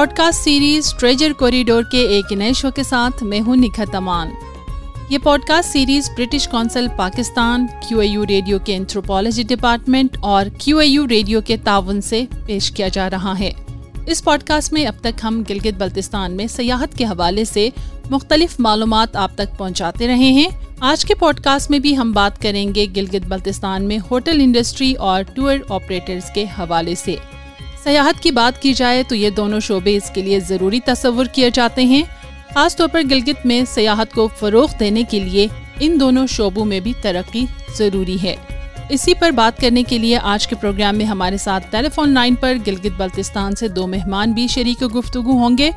Pod cost series treasure corridor کے ایک نئے شو کے ساتھ میں ہوں نکھت امان یہ podcast series British Council Pakistan, Q A U radio کے انتھروپالوجی ڈپارٹمنٹ اور کیو اے یو ریڈیو کے تعاون سے پیش کیا جا رہا ہے۔ اس پوڈ کاسٹ میں اب تک ہم گلگت بلتستان میں سیاحت کے حوالے سے مختلف معلومات آپ تک پہنچاتے رہے ہیں۔ آج کے پوڈ کاسٹ میں بھی ہم بات کریں گے گلگت بلتستان میں ہوٹل انڈسٹری اور ٹور آپریٹرز کے حوالے سے۔ سیاحت کی بات کی جائے تو یہ دونوں شعبے اس کے لیے ضروری تصور کیے جاتے ہیں۔ خاص طور پر گلگت میں سیاحت کو فروغ دینے کے لیے ان دونوں شعبوں میں بھی ترقی ضروری ہے۔ اسی پر بات کرنے کے لیے آج کے پروگرام میں ہمارے ساتھ ٹیلی فون لائن پر گلگت بلتستان سے دو مہمان بھی شریک گفتگو ہوں گے۔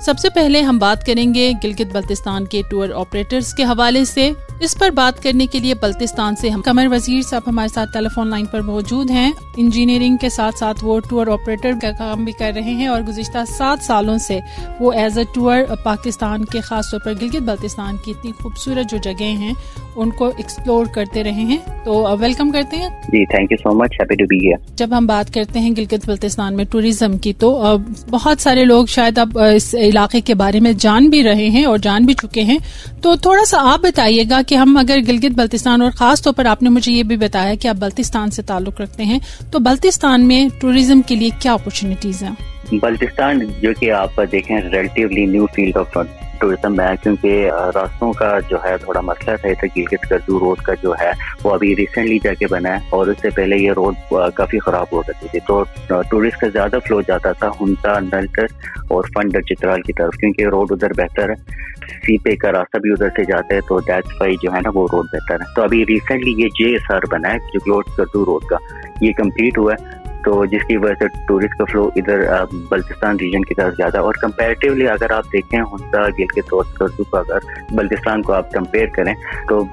سب سے پہلے ہم بات کریں گے گلگت بلتستان کے ٹور آپریٹرز کے حوالے سے۔ اس پر بات کرنے کے لیے بلتستان سے ہم کمر وزیر صاحب ہمارے ساتھ ٹیلی فون لائن پر موجود ہیں۔ انجینئرنگ کے ساتھ ساتھ وہ ٹور آپریٹر کا کام بھی کر رہے ہیں اور گزشتہ سات سالوں سے وہ ایز اے ٹور پاکستان کے خاص طور پر گلگت بلتستان کی اتنی خوبصورت جو جگہیں ہیں ان کو ایکسپلور کرتے رہے ہیں۔ تو ویلکم کرتے ہیں۔ جی thank you so much happy to be جب ہم بات کرتے ہیں گلگت بلتستان میں ٹوریزم کی تو بہت سارے لوگ شاید اب اس علاقے کے بارے میں جان بھی رہے ہیں اور جان بھی چکے ہیں۔ تو تھوڑا سا آپ بتائیے گا کہ ہم اگر گلگت بلتستان اور خاص طور پر آپ نے مجھے یہ بھی بتایا کہ آپ بلتستان سے تعلق رکھتے ہیں، تو بلتستان میں ٹوریزم کے لیے کیا اپرچونیٹیز ہیں؟ بلتستان جو کہ آپ دیکھیں relatively new field of tourism ہے کیونکہ راستوں کا جو ہے تھوڑا مسئلہ تھا ادھر گلگت کردو روڈ کا جو ہے، وہ ابھی ریسنٹلی جا کے بنا ہے، اور اس سے پہلے یہ روڈ کافی خراب ہو جاتی تھی۔ تو ٹورسٹ کا زیادہ فلو جاتا تھا ہنسا نلکر اور فنڈر چترال کی طرف، کیونکہ روڈ ادھر بہتر ہے۔ سی پے کا راستہ بھی ادھر سے جاتا ہے، تو دیٹس وائی جو ہے نا وہ روڈ بہتر ہے۔ تو ابھی ریسنٹلی یہ جے ایس آر بنا ہے، جو گلوٹ کردو روڈ کا، یہ کمپلیٹ ہوا ہے۔ تو جس کی وجہ سے ٹورسٹ کا فلو ادھر بلتستان ریجن کی طرف زیادہ اور کمپیریٹیولی اگر آپ دیکھیں ہنسا گل کے طور پر اگر بلتستان کو آپ کمپیئر کریں تو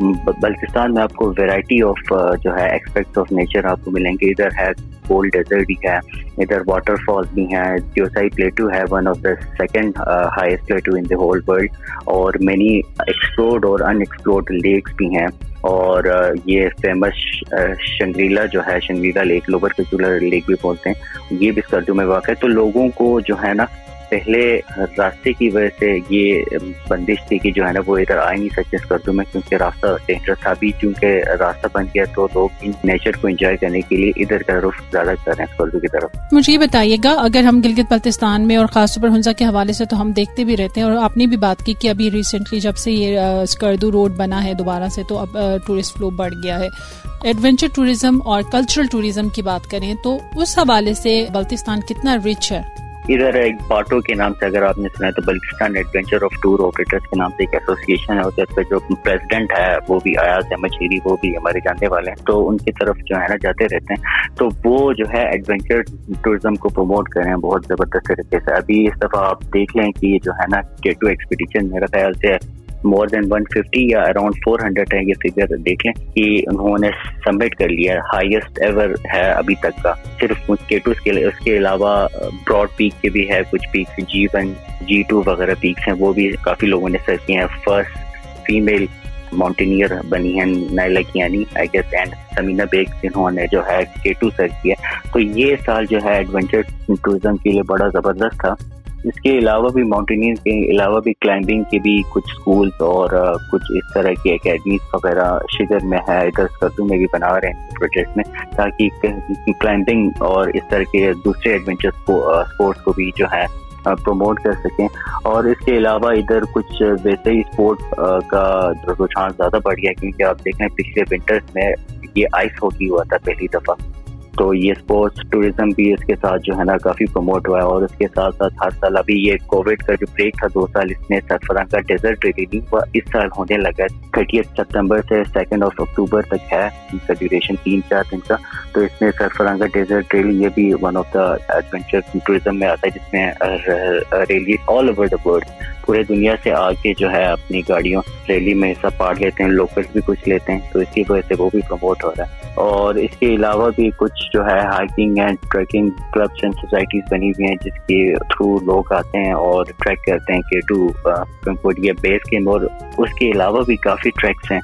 بلتستان میں آپ کو ویرائٹی آف جو ہے ایکسپیکٹس آف نیچر آپ کو ملیں گے۔ ادھر ہے کولڈ ڈیزرٹ ہی ہے ادھر واٹر فالس بھی ہیں۔ جوسائی پلیٹو ہے one of the second highest plateau in the whole world اور مینی ایکسپلورڈ اور ان ایکسپلورڈ لیکس بھی ہیں اور uh, یہ فیمس شنگریلا uh, جو ہے Shangrila lake lower Kachura lake بھی بولتے ہیں۔ یہ بھی سردیوں میں واقع ہے۔ تو لوگوں کو جو ہے نا پہلے راستے کی وجہ سے یہ بندش تھی کہ جو ہے نا وہ ادھر آ نہیں سکتے اسکردو میں، کیونکہ راستہ ڈینجرس تھا ابھی چونکہ راستہ بن گیا تو لوگ نیچر کو انجوائے کرنے کے لیے ادھر کا رخ زیادہ کر رہے ہیں اسکردو کی طرف۔ مجھے یہ بتائیے گا، اگر ہم گلگت بلتستان میں اور خاص طور پر ہنسا کے حوالے سے تو ہم دیکھتے بھی رہتے ہیں اور آپ نے بھی بات کی کہ ابھی ریسنٹلی جب سے یہ اسکردو روڈ بنا ہے دوبارہ سے تو اب ٹورسٹ فلو بڑھ گیا ہے۔ ایڈونچر ٹوریزم اور کلچرل ٹوریزم کی بات کریں تو اس حوالے سے بلتستان کتنا رچ ہے؟ ادھر ایک باٹو کے نام سے اگر آپ نے سنا ہے تو Baltistan adventure of tour operators کے نام سے ایک ایسوسیشن ہے، اس کا جو پریزیڈنٹ ہے، وہ بھی آیاز احمد شیری، وہ بھی ہمارے جاننے والے ہیں۔ تو ان کی طرف جو ہے نا جاتے رہتے ہیں۔ تو وہ جو ہے ایڈونچر ٹورزم کو پروموٹ کر رہے ہیں بہت زبردست طریقے سے۔ ابھی اس دفعہ آپ دیکھ لیں کہ جو ہے نا ٹیٹو ایکسپیڈیشن میرا خیال سے مور دین ون ففٹی یا اراؤنڈ فور ہنڈریڈ ہے یہ فگر دیکھ لیں کہ انہوں نے سبمٹ کر لیا ہے ہائیسٹ ایور ہے ابھی تک کا۔ صرف اس کے اس کے علاوہ براڈ پیک کے بھی ہے، کچھ peak G one G two وغیرہ پیکس ہیں، وہ بھی کافی لوگوں نے سر کیے ہیں۔ فرسٹ فیمیل ماؤنٹینئر بنی ہیں نیلا کیانی یعنی I guess and Samina Baig جنہوں نے جو ہے کیٹو سر کیا۔ تو یہ سال جو ہے ایڈونچر ٹوریزم کے لیے بڑا زبردست تھا۔ اس کے علاوہ بھی ماؤنٹینئر کے علاوہ بھی کلائمبنگ کے بھی کچھ اسکولس اور کچھ اس طرح کی اکیڈمیز وغیرہ شگر میں ہے۔ ادھر کردو میں بھی بنا رہے ہیں پروجیکٹ میں تاکہ کلائمبنگ اور اس طرح کے دوسرے ایڈونچر اسپورٹس کو بھی جو ہے پروموٹ کر سکیں۔ اور اس کے علاوہ ادھر کچھ ویسے ہی اسپورٹ کا رجحان زیادہ بڑھ گیا کیونکہ آپ دیکھ رہے ہیں پچھلے ونٹرس میں یہ آئس ہاکی ہوا تھا پہلی دفعہ۔ تو یہ اسپورٹس ٹوریزم بھی اس کے ساتھ جو ہے نا کافی پروموٹ ہوا ہے اور اس کے ساتھ ساتھ ہر سال ابھی یہ کووڈ کا جو بریک تھا، دو سال اس میں سرفراں کا ڈیزرٹ ریلی وہ اس سال ہونے لگا ہے۔ تھرٹی سپتمبر سے سیکنڈ آف اکتوبر تک ہے۔ اس کا ڈیوریشن تین چار دن کا۔ تو اس میں سرفراں کا ڈیزرٹ ریلی یہ بھی one of the adventure tourism میں آتا ہے، جس میں rally all over the world پورے دنیا سے آ کے جو ہے اپنی گاڑیوں ریلی میں حصہ پارٹ لیتے ہیں لوکل بھی کچھ لیتے ہیں۔ تو اس کی وجہ سے وہ بھی پروموٹ ہو رہا ہے۔ اور اس کے علاوہ بھی کچھ جو ہے hiking and trekking clubs and societies بنی ہوئی ہیں جس کے تھرو لوگ آتے ہیں اور ٹریک کرتے ہیں کے ٹو کمپوڈیا بیس کے اور اس کے علاوہ بھی کافی ٹریکس ہیں۔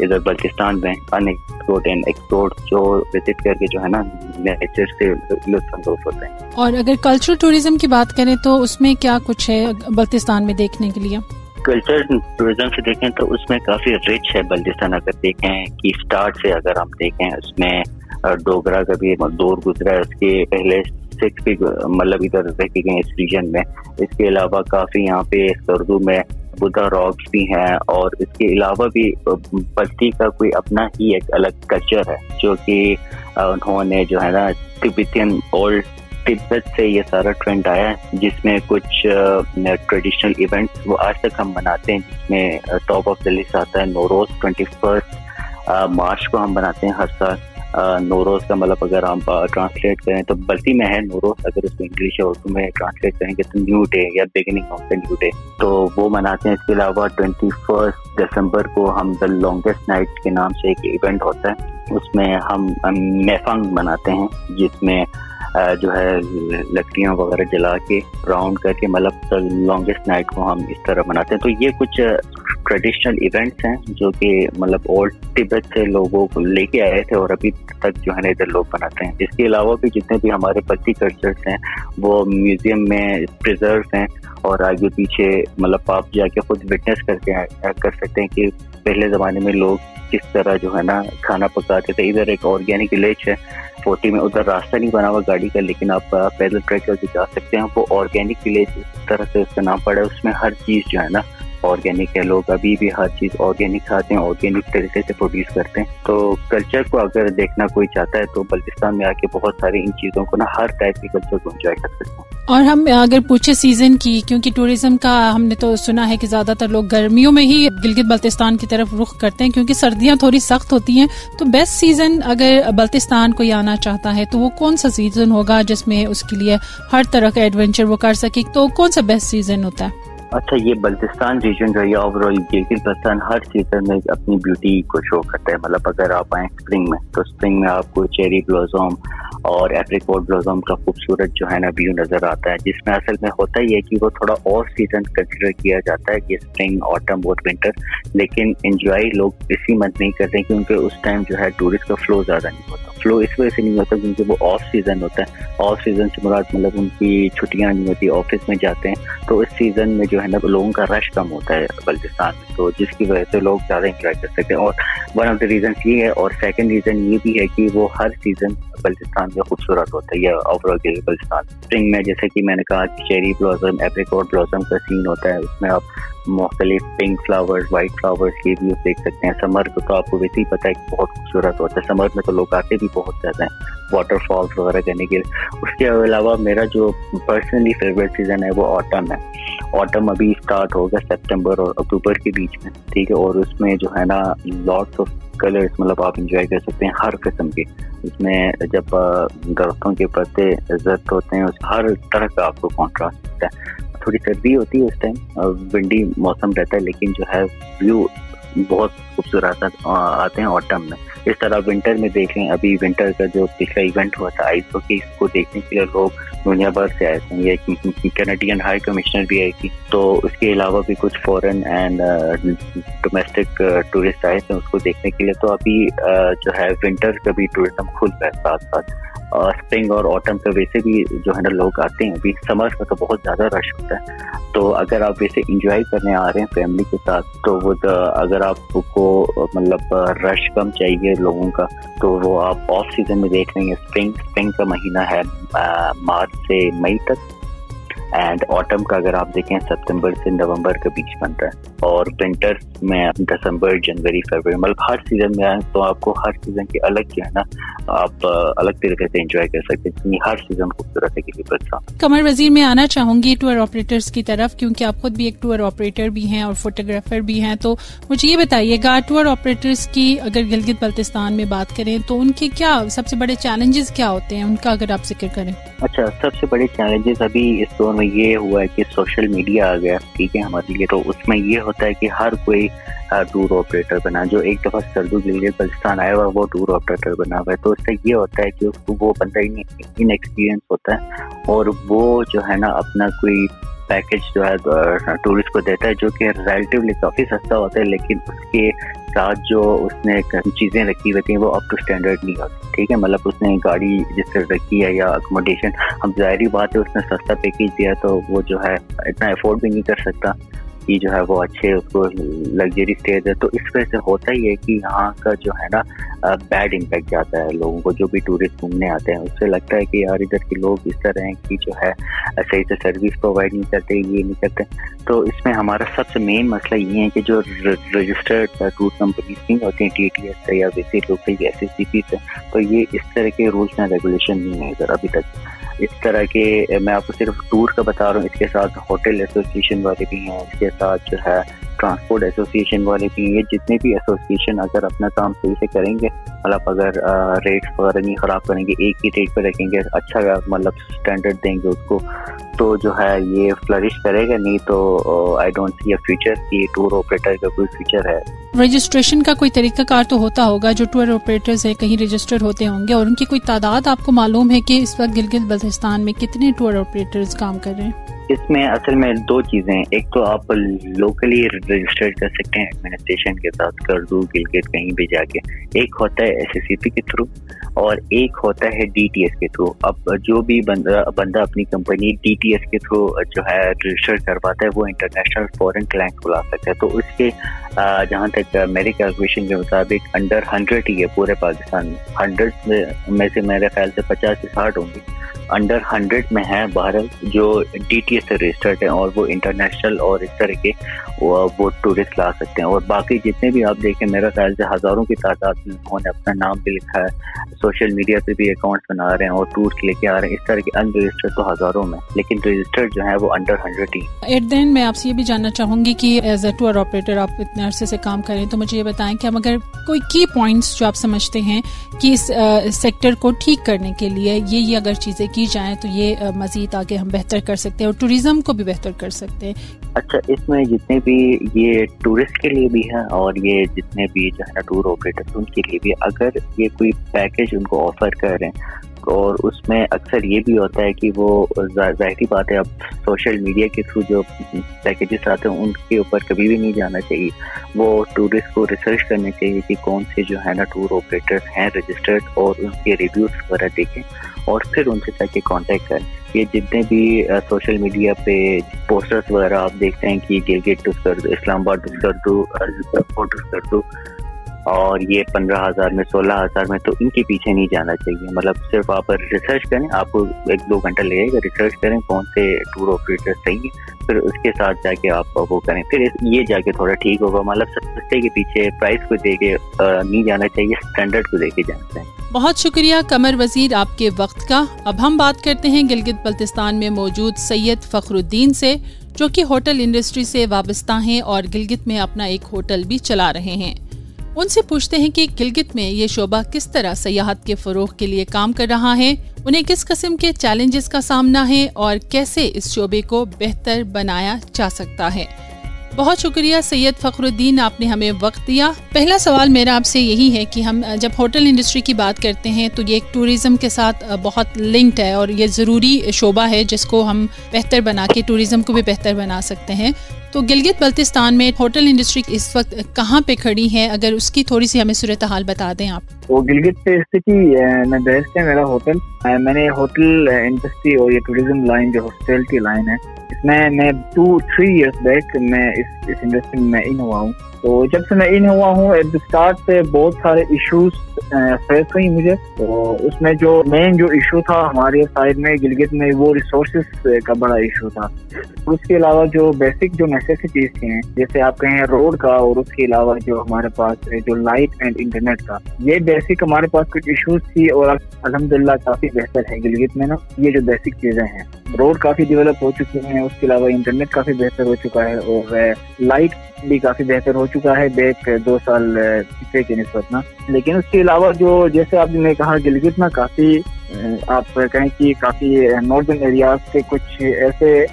ادھر بلتستان میں ان ایکسپورٹ اینڈ ایکسپورٹ جو وزٹ کر کے جو ہے نا نیچر سے لطف اندوز ہوتے ہیں۔ اور اگر کلچرل ٹوریزم کی بات کریں تو اس میں کیا کچھ ہے بلتستان میں دیکھنے کے لیے؟ کلچر ٹوریزم سے دیکھیں تو اس میں کافی رچ ہے بلتستان۔ اگر دیکھیں کی اسٹارٹ سے اگر ہم دیکھیں اس میں ڈوگرا کا بھی دور گزرا ہے، اس کے پہلے سکھ بھی مطلب ادھر رہ کے گئے اس ریجن میں۔ اس کے علاوہ کافی یہاں پہ اردو میں بدھا راکس بھی ہیں اور اس کے علاوہ بھی بستی کا کوئی اپنا ہی ایک الگ کلچر ہے، جو کہ انہوں نے جو ہے نا تبتین اولڈ تبت سے یہ سارا ٹرینڈ آیا ہے، جس میں کچھ ٹریڈیشنل ایونٹس وہ آج تک ہم مناتے ہیں، جس میں ٹاپ آف دا لسٹ آتا ہے نوروز ٹوینٹی فرسٹ مارچ کو ہم بناتے ہیں ہر سال۔ نوروز کا مطلب اگر ہم ٹرانسلیٹ کریں تو بلتی میں ہے نوروز، اگر اس کو انگلش یا اردو میں ٹرانسلیٹ کریں گے تو نیو ڈے یا beginning of the new day تو وہ مناتے ہیں۔ اس کے علاوہ ٹوینٹی فرسٹ دسمبر کو ہم دا لانگیسٹ نائٹ کے نام سے ایک ایونٹ ہوتا ہے۔ اس میں ہم میفنگ مناتے ہیں، جس میں جو ہے، لکڑیاں وغیرہ جلا کے راؤنڈ کر کے مطلب لانگیسٹ نائٹ کو ہم اس طرح مناتے ہیں۔ تو یہ کچھ ٹریڈیشنل ایونٹس ہیں جو کہ مطلب اولڈ تبت سے لوگوں کو لے کے آئے تھے اور ابھی تک جو ہے نا ادھر لوگ بناتے ہیں۔ اس کے علاوہ بھی جتنے بھی ہمارے پتی کلچرس ہیں، وہ میوزیم میں پرزرو ہیں۔ اور آگے پیچھے مطلب آپ جا کے خود وٹنس کر کے کر سکتے ہیں کہ پہلے زمانے میں لوگ کس طرح جو ہے نا کھانا پکاتے تھے۔ ادھر ایک آرگینک ولیج ہے فورٹی میں ادھر راستہ نہیں بنا ہوا گاڑی کا، لیکن آپ پیدل ٹریک کر کے جا سکتے ہیں۔ وہ آرگینک ولیج اس طرح سے اس کا نام پڑا ہے، اس میں ہر چیز جو ہے نا آرگینک ہے، لوگ ابھی بھی ہر چیز آرگینک کھاتے ہیں آرگینک طریقے سے پروڈیوس کرتے ہیں۔ تو کلچر کو اگر دیکھنا کوئی چاہتا ہے تو بلتستان میں آ کے بہت ساری ان چیزوں کو نا ہر ٹائپ کے کلچر کو انجوائے کر سکتے ہیں۔ اور ہم اگر پوچھے سیزن کی، کیونکہ ٹوریزم کا ہم نے تو سنا ہے کہ زیادہ تر لوگ گرمیوں میں ہی گلگت بلتستان کی طرف رخ کرتے ہیں، کیونکہ سردیاں تھوڑی سخت ہوتی ہیں۔ تو بیسٹ سیزن اگر بلتستان کوئی آنا چاہتا ہے تو وہ کون سا سیزن ہوگا جس میں اس کے لیے ہر طرح کا ایڈونچر وہ کر سکے؟ تو کون سا بیسٹ سیزن ہوتا ہے؟ اچھا یہ بلتستان ریجن جو ہے اوور آل گلگت بلتستان ہر سیزن میں اپنی بیوٹی کو شو کرتا ہے۔ مطلب اگر آپ آئیں اسپرنگ میں، تو اسپرنگ میں آپ کو چیری بلوزوم اور ایپریکوٹ بلوزوم کا خوبصورت جو ہے نا ویو نظر آتا ہے، جس میں اصل میں ہوتا ہی ہے کہ وہ تھوڑا اور سیزن کنسیڈر کیا جاتا ہے کہ اسپرنگ آٹم اور ونٹر لیکن انجوائے لوگ اسی منتھ نہیں کرتے کیونکہ اس ٹائم جو ہے ٹورسٹ کا فلو زیادہ نہیں ہوتا۔ فلو اس وجہ سے نہیں ہوتا کیونکہ وہ آف سیزن ہوتا ہے۔ آف سیزن سے مراد مطلب ان کی چھٹیاں نہیں ہوتی آفس میں جاتے ہیں۔ تو اس سیزن میں جو ہے نا لوگوں کا رش کم ہوتا ہے بلتستان میں۔ تو جس کی وجہ سے لوگ زیادہ انجوائے کر سکتے ہیں۔ اور ون آف دا ریزنس یہ ہے اور سیکنڈ ریزن یہ بھی ہے کہ وہ ہر سیزن بلتستان یہ خوبصورت ہوتا ہے، یہ اوور آل اسپرنگ میں جیسے کہ میں نے کہا چیری بلازم ایپریکوٹ بلازم کا سین ہوتا ہے، اس میں آپ مختلف پنک فلاورز وائٹ فلاورز یہ بھی دیکھ سکتے ہیں. سمر کو تو آپ کو ویسے ہی پتہ ہے کہ بہت خوبصورت ہوتا ہے. سمر میں تو لوگ آتے بھی بہت زیادہ ہیں. واٹر فالس وغیرہ کرنے کے لیے. اس کے علاوہ میرا جو پرسنلی فیوریٹ سیزن ہے وہ آٹم ہے. آٹم ابھی اسٹارٹ ہوگا سپٹمبر اور اکتوبر کے بیچ میں. ٹھیک ہے؟ اور اس میں جو ہے نا لاٹس آف کلرس مطلب آپ انجوائے کر سکتے ہیں ہر قسم کے. اس میں جب درختوں کے پتے زرد ہوتے ہیں ہر طرح کا آپ کو کانٹراسٹ ملتا ہے. تھوڑی سردی ہوتی ہے اس ٹائم ونڈی موسم رہتا ہے، لیکن جو ہے ویو بہت خوبصورت آتے ہیں آٹم میں۔ اس طرح ونٹر میں دیکھیں، ابھی ونٹر کا جو پچھلا ایونٹ ہوا تھا آئس ہاکی اس کو دیکھنے کے لیے لوگ دنیا بھر سے آئے تھے، یہ کینیڈین ہائی کمشنر بھی آئی تھی۔ تو اس کے علاوہ بھی کچھ فورن اینڈ ڈومیسٹک ٹورسٹ آئے تھے اس کو دیکھنے کے لیے۔ تو ابھی uh, جو ہے ونٹر کا بھی ٹوریزم کھل رہا ہے ساتھ ساتھ۔ اسپرنگ اور آٹم کا ویسے بھی جو ہے نا لوگ آتے ہیں، ابھی سمر میں تو بہت زیادہ رش ہوتا ہے۔ تو اگر آپ ویسے انجوائے کرنے آ رہے ہیں فیملی کے ساتھ، تو وہ uh, اگر آپ کو uh, مطلب رش کم چاہیے لوگوں کا، تو وہ آپ آف سیزن میں دیکھ رہے ہیں۔ اسپرنگ اسپرنگ کا مہینہ ہے مارچ سے مئی تک اینڈ آٹم کا اگر آپ دیکھیں ستمبر سے نومبر کے بیچ بنتا ہے۔ اور ونٹر میں دسمبر جنوری فیبری مطلب ہر سیزن میں آئیں تو آپ کو ہر سیزن کی الگ جو ہے نا آپ الگ طریقے سے انجوائے کر سکتے ہیں۔ ہر سیزن خوبصورت ہے کمر وزیر میں آنا چاہوں گی ٹور آپریٹرس کی طرف کیونکہ آپ خود بھی ایک ٹور آپریٹر بھی ہیں اور فوٹوگرافر بھی ہیں۔ تو مجھے یہ بتائیے گا ٹور آپریٹرس کی اگر گلگت بلتستان میں بات کریں تو ان کے کیا سب سے بڑے چیلنجز کیا ہوتے ہیں؟ ان کا اگر آپ ذکر کریں۔ اچھا سب سے بڑے چیلنجز ابھی اس دور میں یہ ہوا ہے کہ سوشل میڈیا آ گیا، ٹھیک ہے، ہمارے لیے۔ تو اس میں یہ ہوتا ہے کہ ہر کوئی ٹور آپریٹر بنا، جو ایک دفعہ سردو لیے بلستان آیا ہوا، وہ ٹور آپریٹر بنا ہوا ہے۔ تو اس سے یہ ہوتا ہے کہ اس کو وہ بندہ ان ایکسپیرئنس ہوتا ہے اور وہ جو ہے نا اپنا کوئی پیکج جو ہے ٹورسٹ کو دیتا ہے، جو کہ ریلیٹیولی کافی سستا ہوتا ہے، لیکن اس کے ساتھ جو اس نے چیزیں رکھی ہوئی تھیں وہ اپ ٹو اسٹینڈرڈ نہیں ہوتی، ٹھیک ہے؟ مطلب اس نے گاڑی جس طرح رکھی ہے یا اکوموڈیشن اب ظاہری بات ہے اس نے سستا پیکیج دیا تو وہ جو ہے اتنا افورڈ بھی نہیں کر سکتا۔ کی جو ہے وہ اچھے اس کو لگژری اسٹیز ہے۔ تو اس وجہ سے ہوتا ہی ہے کہ یہاں کا جو ہے نا بیڈ امپیکٹ جاتا ہے لوگوں کو۔ جو بھی ٹورسٹ گھومنے آتے ہیں، اس سے لگتا ہے کہ یار ادھر کے لوگ اس طرح ہیں کہ جو ہے صحیح سے سروس پرووائڈ نہیں کرتے، یہ نہیں کرتے۔ تو اس میں ہمارا سب سے مین مسئلہ یہ ہے کہ جو رجسٹرڈ ٹور کمپنیز نہیں ہوتی ہیں ٹی ٹی ایس سے یا ویسی local S S C P سے، تو یہ اس طرح کے رولس اینڈ ریگولیشن نہیں ہے ادھر ابھی تک۔ اس طرح کے، میں آپ کو صرف ٹور کا بتا رہا ہوں، اس کے ساتھ ہوٹل ایسوسیشن والے بھی ہیں، اس کے ساتھ جو ہے ٹرانسپورٹ ایسوسیشن والے بھی یہ جتنے بھی ایسوسیشن اگر اپنا کام صحیح سے کریں گے مطلب اگر ریٹس وغیرہ نہیں خراب کریں گے، ایک ہی ریٹ پہ رکھیں گے اچھا مطلب اسٹینڈرڈ دیں گے اس کو، تو جو ہے یہ فلرش کرے گا، نہیں تو I don't see a future کہ ٹور آپریٹر کا کوئی فیوچر ہے۔ رجسٹریشن کا کوئی طریقہ کار تو ہوتا ہوگا، جو ٹور آپریٹرز ہیں، کہیں رجسٹر ہوتے ہوں گے، اور ان کی کوئی تعداد آپ کو معلوم ہے کہ اس وقت گلگت بلتستان میں کتنے ٹور آپریٹرز کام کر رہے ہیں؟ اس میں اصل میں دو چیزیں ایک تو آپ لوکلی رجسٹر کر سکتے ہیں ایڈمنسٹریشن کے ساتھ کردو گلگت کہیں بھی جا کے۔ ایک ہوتا ہے ایس ایس سی پی کے تھرو اور ایک ہوتا ہے ڈی ٹی ایس کے تھرو اب جو بھی بندہ بندہ اپنی کمپنی ڈی ٹی ایس کے تھرو جو ہے رجسٹر کرواتا ہے، وہ انٹرنیشنل فورن کلائنٹ کو لا سکتا ہے۔ تو اس کے جہاں تک میری کیلکولیشن کے مطابق انڈر ہنڈریڈ ہی ہے پورے پاکستان میں۔ ہنڈریڈ میں سے میرے خیال سے پچاس سے ساٹھ ہوں گے۔ انڈر ہنڈریڈ میں ہے بھارت جو ڈی ٹی ایس سے رجسٹرڈ ہیں اور وہ انٹرنیشنل اور اس طرح کے، وہ ٹورسٹ لا سکتے ہیں۔ اور باقی جتنے بھی آپ دیکھیں، میرا خیال سے ہزاروں کی تعداد میں انہوں نے اپنا نام بھی لکھا ہے۔ سوشل میڈیا پہ بھی اکاؤنٹس بنا رہے ہیں اور ٹور لے کے آ رہے ہیں۔ اس طرح کے ان رجسٹرڈ تو ہزاروں میں لیکن رجسٹرڈ جو ہے وہ انڈر ہنڈریڈ ہی ایٹ دین میں آپ سے یہ بھی جاننا چاہوں گی کہ ایز اے ٹور آپریٹر آپ اتنے عرصے سے کام کریں تو مجھے یہ بتائیں کہ ہم اگر کوئی کی پوائنٹس جو آپ سمجھتے ہیں کہ اس سیکٹر کو ٹھیک کرنے کے لیے، یہ یہ اگر چیزیں کی جائیں تو یہ مزید آگے ہم بہتر کر سکتے ہیں اور ٹوریزم کو بھی بہتر کر سکتے ہیں۔ اچھا اس میں جتنے بھی یہ ٹورسٹ کے لیے بھی ہیں اور یہ جتنے بھی جو ہے نا ٹور آپریٹر ان کے لیے بھی اگر یہ کوئی پیکیج ان کو آفر کر رہے ہیں اور اس میں اکثر یہ بھی ہوتا ہے کہ وہ ظاہری بات ہے، اب سوشل میڈیا کے تھرو جو پیکیجز آتے ہیں، ان کے اوپر کبھی بھی نہیں جانا چاہیے۔ وہ ٹورسٹ کو ریسرچ کرنے چاہیے کہ کون سے جو ہے نا ٹور آپریٹر ہیں رجسٹرڈ اور ان کے ریویوز وغیرہ دیکھیں۔ اور پھر ان سے جا کے کانٹیکٹ کریں یہ جتنے بھی سوشل میڈیا پہ پوسٹرس وغیرہ آپ دیکھتے ہیں کہ گلگیٹ ٹوس کر دو اسلام آباد ٹوس کر دو کر دو اور یہ پندرہ ہزار میں، سولہ ہزار میں تو ان کے پیچھے نہیں جانا چاہیے۔ مطلب صرف آپ ریسرچ کریں، آپ کو ایک دو گھنٹہ لگے گا ریسرچ کریں کون سے ٹور آپریٹر صحیح ہے پھر اس کے ساتھ جا کے آپ وہ کریں۔ پھر یہ جا کے تھوڑا ٹھیک ہوگا۔ مطلب سستے کے پیچھے پرائز کو دے کے نہیں جانا چاہیے اسٹینڈرڈ کو دے کے جانا چاہیے۔ بہت شکریہ کمر وزیر آپ کے وقت کا۔ اب ہم بات کرتے ہیں گلگت بلتستان میں موجود سید فخر الدین سے، جو کہ ہوٹل انڈسٹری سے وابستہ ہیں اور گلگت میں اپنا ایک ہوٹل بھی چلا رہے ہیں۔ ان سے پوچھتے ہیں کہ گلگت میں یہ شعبہ کس طرح سیاحت کے فروغ کے لیے کام کر رہا ہے، انہیں کس قسم کے چیلنجز کا سامنا ہے اور کیسے اس شعبے کو بہتر بنایا جا سکتا ہے۔ بہت شکریہ سید فخر الدین، آپ نے ہمیں وقت دیا۔ پہلا سوال میرا آپ سے یہی ہے کہ ہم، جب ہوٹل انڈسٹری کی بات کرتے ہیں تو یہ ایک ٹوریزم کے ساتھ بہت لنکڈ ہے اور یہ ضروری شعبہ ہے جس کو ہم بہتر بنا کے، ٹوریزم کو بھی بہتر بنا سکتے ہیں۔ تو گلگت بلتستان میں ہوٹل انڈسٹری اس وقت کہاں پہ کھڑی ہے؟ اگر اس کی تھوڑی سی ہمیں صورتحال بتا دیں آپ۔ وہ گلگت پہ استھی میں بیسٹ ہے میرا ہوٹل۔ میں نے ہوٹل انڈسٹری اور یہ ٹوریزم لائن جو ہاسپٹلٹی لائن ہے، اس میں میں ٹو تھری ایئرس بیک میں اس انڈسٹری میں ان ہوا ہوں تو جب سے میں ان ہوا ہوں ایٹ دا اسٹارٹ سے بہت سارے ایشوز فیس ہوئی مجھے۔ تو اس میں جو مین جو ایشو تھا ہمارے سائڈ میں، گلگت میں، وہ ریسورسز کا بڑا ایشو تھا۔ اس کے علاوہ جو بیسک جو نیسیسٹیز تھے جیسے آپ کہیں روڈ کا اور اس کے علاوہ جو ہمارے پاس جو لائٹ اینڈ انٹرنیٹ کا۔ یہ بیسک ہمارے پاس کچھ ایشوز تھی اور الحمد للہ کافی بہتر ہے گلگت میں نا۔ یہ جو بیسک چیزیں ہیں۔ روڈ کافی ڈیولپ ہو چکی ہیں، اس کے علاوہ انٹرنیٹ کافی بہتر ہو چکا ہے اور لائٹ بھی کافی بہتر ہو چکا ہے بیک دو سال پچھلے کے نسبت نا۔ لیکن اس کے علاوہ جو جیسے آپ نے کہا گلگت نا کافی، آپ کہیں کہ کافی ناردرن ایریاز کے کچھ ایسے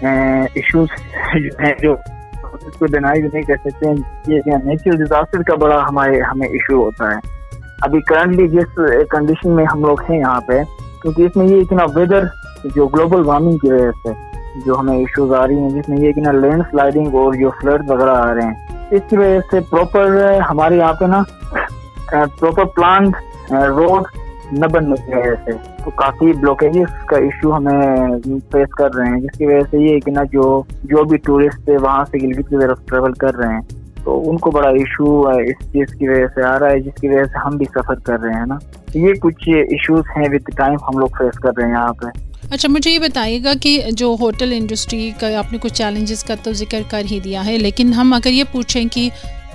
ایشوز ہیں جو اس کو ڈینائی نہیں کر سکتے۔ ہیں یہ نیچرل ڈیزاسٹر کا بڑا ہمارے، ہمیں ایشو ہوتا ہے۔ ابھی کرنٹلی جس کنڈیشن میں ہم لوگ ہیں یہاں پہ، کیونکہ اس میں یہ اتنا ویدر جو گلوبل وارمنگ کی وجہ سے جو ہمیں ایشوز آ رہی ہیں، جس میں یہ کہ نا لینڈ سلائڈنگ اور جو فلڈ وغیرہ آ رہے ہیں۔ اس کی وجہ سے پراپر ہمارے یہاں پہ نا پراپر پلان روڈ نہ بننے کی وجہ سے۔ تو کافی بلوکیجز کا ایشو ہمیں فیس کر رہے ہیں، جس کی وجہ سے یہ کہ نا جو جو بھی ٹورسٹ وہاں سے گلگت کی طرف ٹریول کر رہے ہیں۔ تو ان کو بڑا ایشو اس چیز کی وجہ سے آ رہا ہے، جس کی وجہ سے ہم بھی سفر کر رہے ہیں نا۔ یہ کچھ ایشوز ہیں وتھ ٹائم ہم لوگ فیس کر رہے ہیں یہاں پہ۔ اچھا مجھے یہ بتائیے گا کہ جو ہوٹل انڈسٹری کا آپ نے کچھ چیلنجز کا تو ذکر کر ہی دیا ہے، لیکن ہم اگر یہ پوچھیں کہ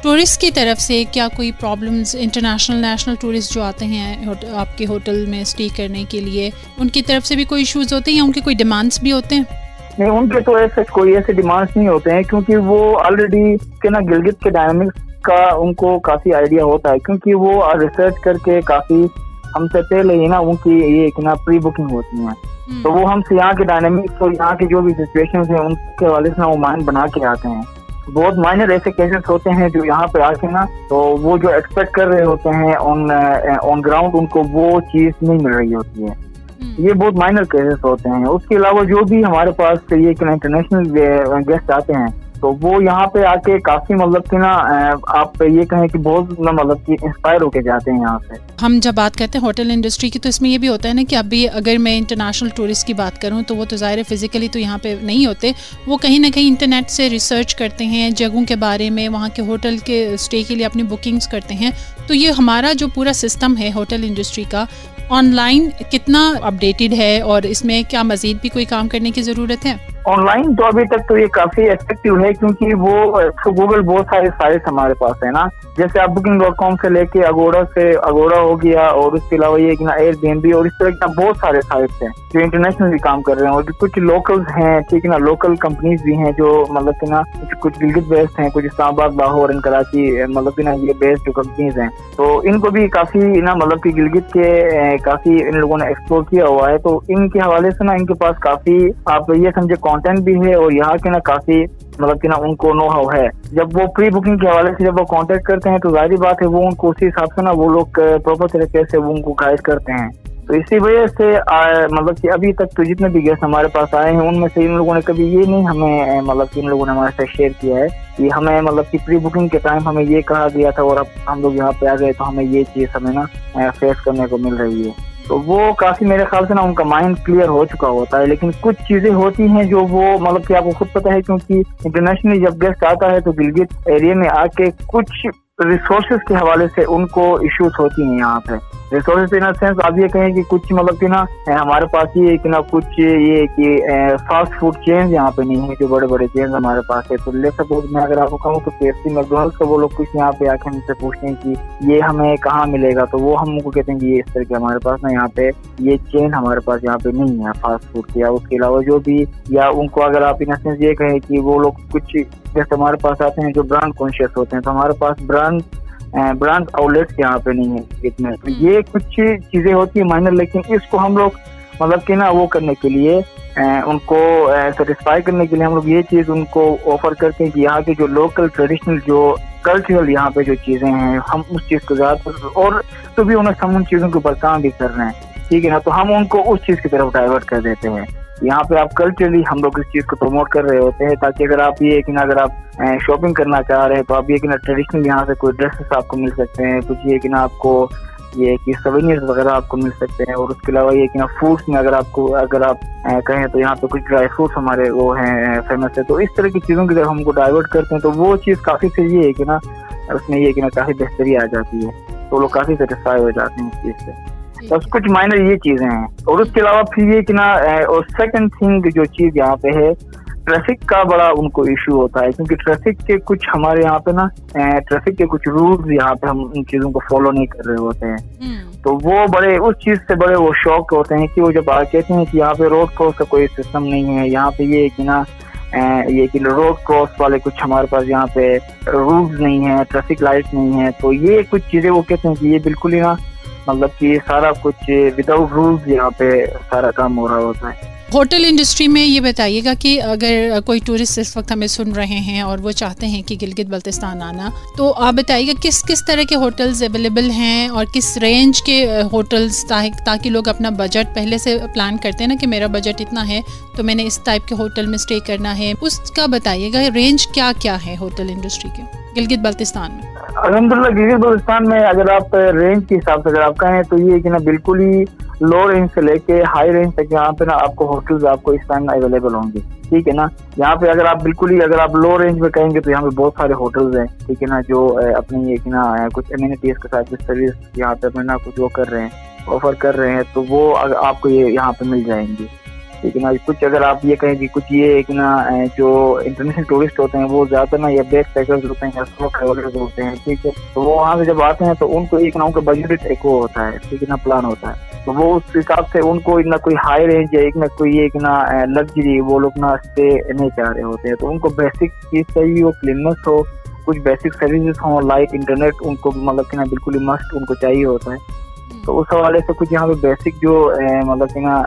ٹورسٹ کی طرف سے کیا کوئی پرابلمس انٹرنیشنل نیشنل ٹورسٹ جو آتے ہیں آپ کے ہوٹل میں اسٹے کرنے کے لیے، ان کی طرف سے بھی کوئی ایشوز ہوتے ہیں یا ان کے کوئی ڈیمانڈس بھی ہوتے ہیں؟ نہیں، ان کے تو ایسے کوئی ایسے ڈیمانڈس نہیں ہوتے ہیں، کیونکہ وہ آلریڈی کے نا گلگت کے ڈائنامکس کا ان کو کافی آئیڈیا ہوتا ہے، کیونکہ وہ ریسرچ کر کے کافی ہم سے پہلے ہی نا ان کی یہ نا پری بکنگ ہوتی ہیں۔ تو وہ ہم یہاں کے ڈائنامکس اور یہاں کی جو بھی سچویشن ہیں ان کے حوالے سے وہ مائنڈ بنا کے آتے ہیں۔ بہت مائنر ایسے کیسز ہوتے ہیں جو یہاں پہ آ کے نا تو وہ جو ایکسپیکٹ کر رہے ہوتے ہیں آن گراؤنڈ ان کو وہ چیز نہیں مل رہی ہوتی ہے۔ یہ بہت مائنر کیسز ہوتے ہیں۔ اس کے علاوہ جو بھی ہمارے پاس یہ انٹرنیشنل گیسٹ آتے ہیں تو وہ یہاں پہ آ کے کافی مطلب کہ نا آپ یہ کہیں کہ بہت مطلب کہ انسپائر ہو کے جاتے ہیں یہاں سے ہم جب بات کرتے ہیں ہوٹل انڈسٹری کی، تو اس میں یہ بھی ہوتا ہے نا کہ ابھی اگر میں انٹرنیشنل ٹورسٹ کی بات کروں، تو وہ تو ظاہر فزیکلی تو یہاں پہ نہیں ہوتے۔ وہ کہیں نہ کہیں انٹرنیٹ سے ریسرچ کرتے ہیں، جگہوں کے بارے میں، وہاں کے ہوٹل کے اسٹے کے لیے اپنی بکنگس کرتے ہیں۔ تو یہ ہمارا جو پورا سسٹم ہے ہوٹل انڈسٹری کا آن لائن کتنا اپڈیٹڈ ہے اور اس میں کیا مزید بھی کوئی کام کرنے کی ضرورت ہے؟ آن لائن تو ابھی تک تو یہ کافی افیکٹو ہے کیونکہ وہ گوگل بہت سارے سائٹ ہمارے پاس ہے نا۔ جیسے آپ بکنگ ڈاٹ کام سے لے کے اگوڑا سے اگوڑا ہو گیا اور اس کے علاوہ یہ کہ نا ایئر بی اور اس طرح کے بہت سارے سائٹس ہیں جو انٹرنیشنل بھی کام کر رہے ہیں اور کچھ لوکل ہیں، ٹھیک ہے نا لوکل کمپنیز بھی ہیں جو مطلب کہ نا کچھ گلگت بیسڈ ہیں، کچھ اسلام آباد لاہور اینڈ کراچی مطلب کہ نا یہ بیسڈ جو کمپنیز ہیں۔ تو ان کو بھی کافی نا مطلب کہ گلگت کے کافی ان لوگوں نے ایکسپلور کیا ہوا ہے۔ تو ان کے حوالے سے نا ان کے پاس کافی آپ یہ سمجھے کانٹینٹ بھی ہے اور یہاں کے نا کافی مطلب کہ نا ان کو نو ہاؤ ہے۔ جب وہ پری بکنگ کے حوالے سے جب وہ کانٹیکٹ کرتے ہیں تو ظاہری بات ہے وہ ان کو اسی حساب سے نا وہ لوگ پراپر طریقے سے وہ ان کو گائڈ کرتے ہیں۔ تو اسی وجہ سے مطلب کہ ابھی تک تو جتنے بھی گیسٹ ہمارے پاس آئے ہیں، ان میں سے ان لوگوں نے کبھی یہ نہیں ہمیں مطلب کہ ان لوگوں نے ہمارے ساتھ شیئر کیا ہے کہ ہمیں مطلب کہ پری بکنگ کے ٹائم ہمیں یہ کہا گیا تھا اور اب ہم لوگ یہاں پہ آ گئے تو ہمیں یہ چیز ہمیں نا فیس کرنے کو مل رہی ہے۔ تو وہ کافی میرے خیال سے نا ان کا مائنڈ کلیئر ہو چکا ہوتا ہے، لیکن کچھ چیزیں ہوتی ہیں جو وہ مطلب کہ آپ کو خود پتا ہے، کیونکہ انٹرنیشنلی جب گیسٹ آتا ہے تو گلگت ایریا میں آ کے کچھ ریسورسز کے حوالے سے ان کو ایشوز ہوتی ہیں یہاں پہ۔ ریسورسز ان سینس آپ یہ کہیں کہ کچھ مطلب کہ نا ہمارے پاس یہ کہ نا کچھ یہ کہ فاسٹ فوڈ چینز یہاں پہ نہیں ہے جو بڑے بڑے چینز ہمارے پاس ہے تو لے سپوز میں اگر آپ کو کہوں تو کے ایف سی میکڈونلڈس کا وہ لوگ کچھ یہاں پہ آ کے ہم سے پوچھتے ہیں کہ یہ ہمیں کہاں ملے گا؟ تو وہ ہم کو کہتے ہیں کہ یہ اس طرح کے ہمارے پاس نا یہاں پہ یہ چین ہمارے پاس یہاں پہ نہیں ہے فاسٹ فوڈ کی یا اس کے علاوہ جو بھی، یا ان کو اگر آپ ان سینس یہ کہیں کہ وہ لوگ کچھ جیسے ہمارے پاس آتے ہیں جو برانڈ کانشیس ہوتے ہیں، تو ہمارے پاس برانڈ برانڈ آؤٹ یہاں پہ نہیں ہے اتنے یہ کچھ چیزیں ہوتی ہیں مائنر لیکن اس کو ہم لوگ مطلب کہ نا وہ کرنے کے لیے ان کو سیٹسفائی کرنے کے لیے ہم لوگ یہ چیز ان کو آفر کرتے ہیں کہ یہاں کے جو لوکل ٹریڈیشنل جو کلچرل یہاں پہ جو چیزیں ہیں ہم اس چیز کو زیادہ اور تو بھی انہیں ہم ان چیزوں کے اوپر کام بھی کر رہے ہیں۔ ٹھیک ہے نا؟ تو ہم ان کو اس چیز کی طرف ڈائیورٹ کر دیتے ہیں۔ یہاں پہ آپ کلچرلی ہم لوگ اس چیز کو پروموٹ کر رہے ہوتے ہیں تاکہ اگر آپ یہ کہ نا اگر آپ شاپنگ کرنا چاہ رہے ہیں تو آپ یہ کہ نا ٹریڈیشنل یہاں سے کوئی ڈریسز آپ کو مل سکتے ہیں، کچھ یہ کہ نا آپ کو یہ کہ سوینئرز وغیرہ آپ کو مل سکتے ہیں اور اس کے علاوہ یہ کہ نا فروٹس میں اگر آپ کو، اگر آپ کہیں تو یہاں پہ کچھ ڈرائی فروٹس ہمارے وہ ہیں فیمس ہے تو اس طرح کی چیزوں کی طرف ہم کو ڈائیورٹ کرتے ہیں تو وہ چیز کافی پھر یہ ہے کہ نا، اس میں یہ کہ نا کافی بہتری آ جاتی ہے۔ تو لوگ کافی سیٹسفائی ہو جاتے ہیں اس چیز سے۔ بس کچھ مائنر یہ چیزیں ہیں۔ اور اس کے علاوہ پھر یہ کہ نا اور سیکنڈ تھنگ جو چیز یہاں پہ ہے ٹریفک کا بڑا ان کو ایشو ہوتا ہے۔ کیونکہ ٹریفک کے کچھ ہمارے یہاں پہ نا ٹریفک کے کچھ رولز یہاں پہ ہم ان چیزوں کو فالو نہیں کر رہے ہوتے ہیں۔ تو وہ بڑے اس چیز سے بڑے وہ شوق ہوتے ہیں کہ وہ جب آ کہتے ہیں کہ یہاں پہ روڈ کراس کا کوئی سسٹم نہیں ہے۔ یہاں پہ یہ کہ نا یہ کہ روڈ کراس والے کچھ ہمارے پاس یہاں پہ رولز نہیں ہیں ٹریفک لائٹ نہیں ہے تو یہ کچھ چیزیں وہ کہتے ہیں کہ یہ بالکل ہی نا مطلب کہ سارا کچھ وداؤٹ رولز یہاں پہ سارا کام ہو رہا ہوتا ہے۔ ہوٹل انڈسٹری میں یہ بتائیے گا کہ اگر کوئی ٹورسٹ اس وقت ہمیں سن رہے ہیں اور وہ چاہتے ہیں کہ گلگت بلتستان آنا، تو آپ بتائیے گا کس کس طرح کے ہوٹلز اویلیبل ہیں اور کس رینج کے ہوٹلز تاکہ لوگ اپنا بجٹ پہلے سے پلان کرتے ہیں نا کہ میرا بجٹ اتنا ہے تو میں نے اس ٹائپ کے ہوٹل میں اسٹے کرنا ہے۔ اس کا بتائیے گا رینج کیا کیا ہے ہوٹل انڈسٹری کے؟ گلگت بلتستان میں۔ الحمد للہ گلگت بلتستان میں اگر آپ رینج کے حساب سے اگر آپ کہیں تو یہ کہ نا بالکل ہی لو رینج سے لے کے ہائی رینج تک یہاں پہ نا آپ کو ہوٹلز آپ کو اس ٹائم اویلیبل ہوں گے۔ ٹھیک ہے نا؟ یہاں پہ اگر آپ بالکل ہی اگر آپ لو رینج میں کہیں گے تو یہاں پہ بہت سارے ہوٹلز ہیں۔ ٹھیک ہے نا؟ جو اپنی یہ کہ نا کچھ امیونٹیز کے ساتھ سروس یہاں پہ اپنے نا کچھ وہ کر رہے ہیں آفر کر رہے ہیں، تو وہ آپ کو یہ یہاں پہ مل جائیں گے۔ ٹھیک ہے نا کچھ اگر آپ یہ کہیں کہ کچھ یہ ایک نا جو انٹرنیشنل ٹورسٹ ہوتے ہیں، وہ زیادہ نا یا بیک پیکرز ہوتے ہیں، یا سلو ٹریولرز ہوتے ہیں، ٹھیک ہے؟ تو وہ وہاں سے جب آتے ہیں تو ان کو ایک نا ان کا بجٹ ایک وہ ہوتا ہے، ٹھیک ہے نا پلان ہوتا ہے۔ تو وہ اس حساب سے ان کو نہ کوئی ہائی رینج یا ایک نہ کوئی ایک نا لگژری وہ لوگ نا اسٹے نہیں چاہ رہے ہوتے ہیں۔ تو ان کو بیسک چیز چاہیے، وہ کلینس ہو، کچھ بیسک سروسز ہوں لائٹ انٹرنیٹ ان کو مطلب کہ نا بالکل ہی مسٹ ان کو چاہیے ہوتا ہے۔ تو اس حوالے سے کچھ یہاں پہ بیسک جو مطلب کہ نا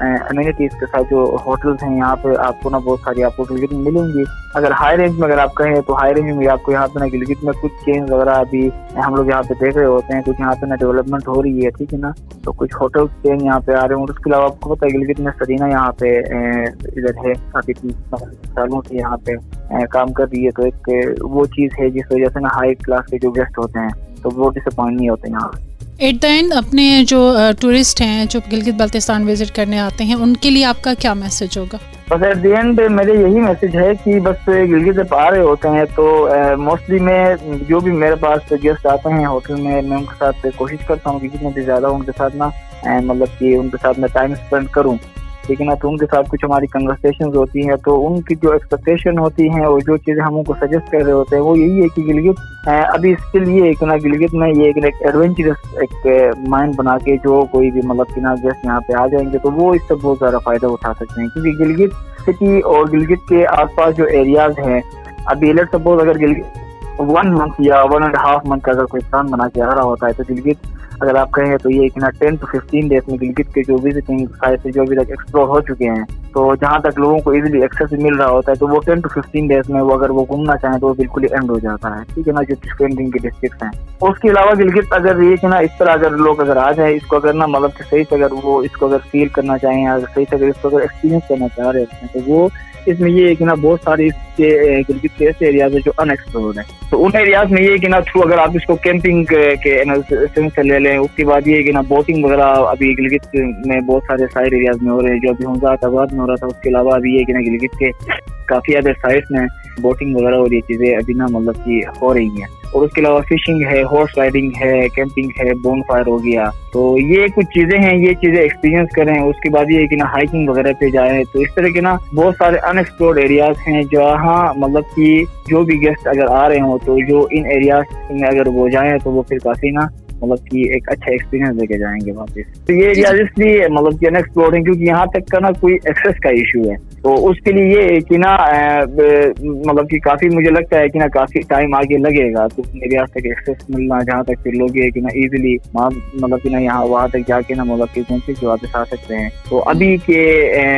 کے ساتھ جو ہوٹلس ہیں، یہاں پہ آپ کو نا بہت ساری آپ کو گلگت میں ملیں گی۔ اگر ہائی رینج میں اگر آپ کہیں تو ہائی رینج میں آپ کو یہاں پہ نا گلگت میں کچھ چینج وغیرہ ابھی ہم لوگ یہاں پہ دیکھ رہے ہوتے ہیں، کچھ یہاں پہ نا ڈیولپمنٹ ہو رہی ہے، ٹھیک ہے نا؟ تو کچھ ہوٹل چینج یہاں پہ آ رہے ہیں اس کے علاوہ آپ کو پتا ہے، گلگت میں سرینا یہاں پہ ادھر ہے کافی سالوں سے یہاں پہ کام کر رہی ہے۔ تو ایک وہ چیز ہے جس وجہ سے نا ہائی کلاس کے جو گیسٹ ہوتے ہیں، تو وہ ڈس اپوائنٹ نہیں ہوتے یہاں پہ۔ ایٹ دا اینڈ اپنے جو ٹورسٹ ہیں جو گلگت بلتستان وزٹ کرنے آتے ہیں، ان کے لیے آپ کا کیا میسج ہوگا؟ بس ایٹ دی اینڈ میرے یہی میسج ہے کہ بس گلگت جب آ رہے ہوتے ہیں تو موسٹلی میں جو بھی میرے پاس گیسٹ آتے ہیں ہوٹل میں میں ان کے ساتھ کوشش کرتا ہوں کہ جتنا بھی زیادہ ان کے ساتھ نا مطلب کہ ان کے ساتھ میں ٹائم اسپینڈ کروں۔ ٹھیک ہے نا تو ان کے ساتھ کچھ ہماری کنورسیشن ہوتی ہیں تو ان کی جو ایکسپیکٹیشن ہوتی ہیں اور جو چیزیں ہم ان کو سجیسٹ کر رہے ہوتے ہیں وہ یہی ہے کہ گلگت ابھی اس کے لیے ایک نا گلگت میں یہ ایک ایڈونچرس ایک مائنڈ بنا کے جو کوئی بھی مطلب کہ نا گیسٹ یہاں پہ آ جائیں گے تو وہ اس سے بہت زیادہ فائدہ اٹھا سکتے ہیں کیونکہ گلگت سٹی اور گلگت کے آس پاس جو ایریاز ہیں، ابھی لیٹ سپوز اگر گلگت ون منتھ یا ون اینڈ ہاف منتھ کا اگر کوئی پلان بنا کے آ رہا ہوتا ہے تو گلگت اگر آپ کہیں تو یہ نا ٹین ٹو ففٹین ڈیز میں گلگت کے جو وزٹنگ سائٹ جو ابھی تک ایکسپلور ہو چکے ہیں، تو جہاں تک لوگوں کو ایزیلی ایکسیس مل رہا ہوتا ہے، تو وہ ٹین ٹو ففٹین ڈیز میں وہ اگر وہ گھومنا چاہیں تو وہ بالکل ہی اینڈ ہو جاتا ہے. ٹھیک ہے نا، جو ٹرینڈنگ کے ڈسٹرکٹس ہیں. اس کے علاوہ گلگت اگر یہ کہ نا، اس طرح اگر لوگ اگر آ جائیں، اس کو اگر نا مطلب کہ صحیح سے اگر وہ اس کو اگر فیل کرنا چاہیں اگر صحیح سے اگر اس کو اگر ایکسپیرینس کرنا چاہ رہے ہیں، تو وہ اس میں یہ ہے کہ نا بہت سارے اس کے گلگت کے ایسے ایریاز ہیں جو ان ایکسپلورڈ ہیں۔ تو ان ایریاز میں یہ ہے کہ نا تھرو اگر آپ اس کو کیمپنگ کے سینس سے لے لیں، اس کے بعد یہ کہ نا بوٹنگ وغیرہ ابھی گلگت میں بہت سارے سائڈ ایریاز میں ہو رہے ہیں۔ جو ابھی حمزات آباد میں ہو رہا تھا، اس کے علاوہ ابھی یہ کہ نا گلگت کے کافی ادر سائڈس میں بوٹنگ وغیرہ اور یہ چیزیں ابھی نا مطلب کہ ہو رہی ہیں۔ اور اس کے علاوہ فشنگ ہے ہارس رائڈنگ ہے کیمپنگ ہے بون فائر ہو گیا۔ تو یہ کچھ چیزیں ہیں، یہ چیزیں ایکسپیرینس کریں۔ اس کے بعد یہ کہ نا ہائکنگ وغیرہ پہ جائیں۔ تو اس طرح کے نا بہت سارے ان ایکسپلورڈ ایریاز ہیں جہاں مطلب کہ جو بھی گیسٹ اگر آ رہے ہوں تو جو ان ایریاز میں اگر وہ جائیں تو وہ پھر کافی نا مطلب کہ ایک اچھا ایکسپیرینس لے کے جائیں گے واپس۔ تو یہ ایریاز اس لیے مطلب کہ ہیں کیونکہ یہاں تک کا نا کوئی ایکسیس کا ایشو ہے۔ تو اس کے لیے یہ کہ نا مطلب کہ کافی مجھے لگتا ہے کہ نا کافی ٹائم آگے لگے گا۔ تو ایریاز تک ایکسیس ملنا جہاں تک پھر لوگ یہ کہ نا ایزیلی مطلب کہ نا یہاں وہاں تک جا کے نا مطلب کہ گھومتے کے واپس آ سکتے ہیں۔ تو ابھی کے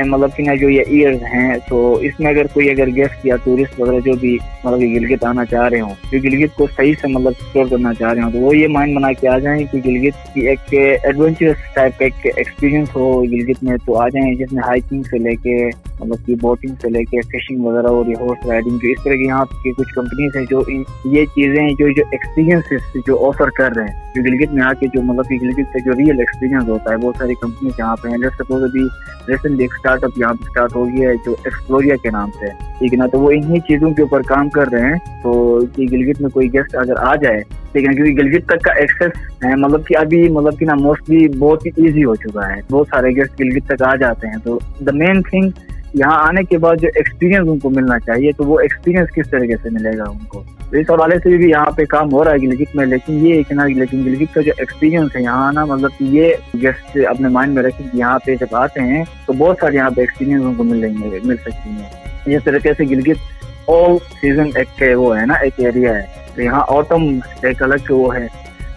مطلب کہ نا جو یہ ایئرز ہیں تو اس میں اگر کوئی اگر گیسٹ یا ٹورسٹ وغیرہ جو بھی مطلب کہ گلگت آنا چاہ رہے ہوں جو گلگت کو صحیح سے مطلب ایکسپلور کرنا چاہ رہے ہوں تو وہ یہ مائنڈ بنا کے آ جائیں کہ گلگت کی ایک ایڈونچرس ٹائپ کا ایک ایکسپیرینس ہو گلگت میں، تو آ جائیں جس میں ہائکنگ سے لے کے مطلب کہ بوٹنگ سے لے کے فشنگ وغیرہ اور یہ ہارس رائڈنگ جو اس طرح کی یہاں کی کچھ کمپنیز ہیں جو یہ چیزیں جو جو ایکسپیرینس جو آفر کر رہے ہیں، جو گلگت میں آ کے جو مطلب کہ گلگت سے جو ریئل ایکسپیرینس ہوتا ہے بہت ساری کمپنیز یہاں پہ ہیں۔ لیٹ سپوز ابھی ریسنٹ ایک اسٹارٹ اپ یہاں پہ اسٹارٹ ہو گیا ہے جو ایکسپلوریا کے نام سے۔ ٹھیک ہے نا؟ تو وہ انہیں چیزوں کے اوپر کام کر رہے ہیں۔ تو کہ گلگت میں کوئی گیسٹ اگر آ جائے، ٹھیک ہے کیونکہ گلگت تک کا ایکسیس ہے مطلب کہ ابھی مطلب کہ نا موسٹلی بہت ہی ایزی ہو چکا ہے۔ بہت سارے گیسٹ گلگت تک آ جاتے ہیں۔ تو دا مین تھنگ یہاں آنے کے بعد جو ایکسپیرینس ان کو ملنا چاہیے، تو وہ ایکسپیرینس کس طریقے سے ملے گا ان کو؟ اس حوالے سے بھی یہاں پہ کام ہو رہا ہے گلگت میں، لیکن یہ کہ نا، لیکن گلگت کا جو ایکسپیرینس ہے، یہاں نا مطلب کہ یہ گیسٹ اپنے مائنڈ میں رکھیں کہ یہاں پہ جب آتے ہیں، تو بہت سارے یہاں پہ ایکسپیرینس ان کو مل رہی ہیں مل سکتی ہیں۔ جس طریقے سے گلگت آل سیزن ایک وہ ہے نا، ایک ایریا ہے۔ تو یہاں آٹم ایک الگ وہ ہے۔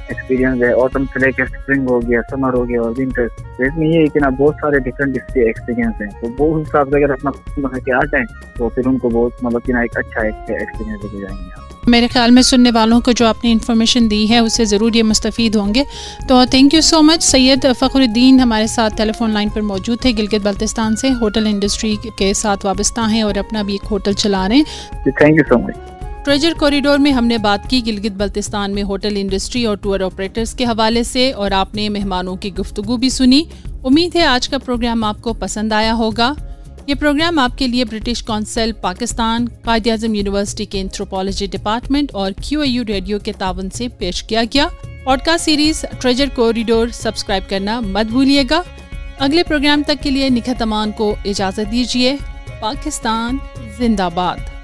ایکسپیرینس ہے آٹم سے لے کے اسپرنگ ہو گیا سمر ہو گیا اور ونٹر تو اس میں یہ ہے کہ نا بہت سارے ڈفرینٹ اس کے ایکسپیرینس ہیں تو وہ حساب سے اگر اپنا بنا کے آ جائیں تو پھر ان کو بہت مطلب کہ نا ایک اچھا ایک ایکسپیرینس دے جائیں گے میرے خیال میں سننے والوں کو جو آپ نے انفارمیشن دی ہے اسے ضرور یہ مستفید ہوں گے تو تھینک یو سو مچ سید فخر الدین ہمارے ساتھ ٹیلی فون لائن پر موجود تھے گلگت بلتستان سے ہوٹل انڈسٹری کے ساتھ وابستہ ہیں اور اپنا بھی ایک ہوٹل چلا رہے ہیں thank you so much treasure corridor میں ہم نے بات کی گلگت بلتستان میں ہوٹل انڈسٹری اور ٹور آپریٹرز کے حوالے سے اور آپ نے مہمانوں کی گفتگو بھی سنی۔ امید ہے آج کا پروگرام آپ کو پسند آیا ہوگا۔ یہ پروگرام آپ کے لیے British Council, Pakistan, Quaid Azam university کے انتھروپالوجی ڈپارٹمنٹ اور کیو اے یو ریڈیو کے تعاون سے پیش کیا گیا۔ Podcast series treasure corridor subscribe کرنا مت بھولیے گا۔ اگلے پروگرام تک کے لیے نکھت امان کو اجازت دیجیے۔ پاکستان زندہ باد۔